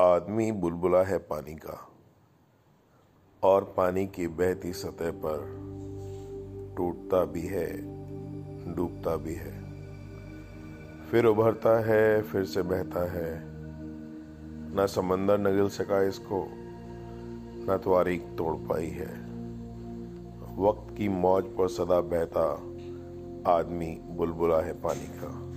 आदमी बुलबुला है पानी का और पानी की बहती सतह पर टूटता भी है, डूबता भी है। फिर उभरता है, फिर से बहता है। न समंदर नगल सका इसको, न तारीख तोड़ पाई है। वक्त की मौज पर सदा बहता आदमी बुलबुला है पानी का।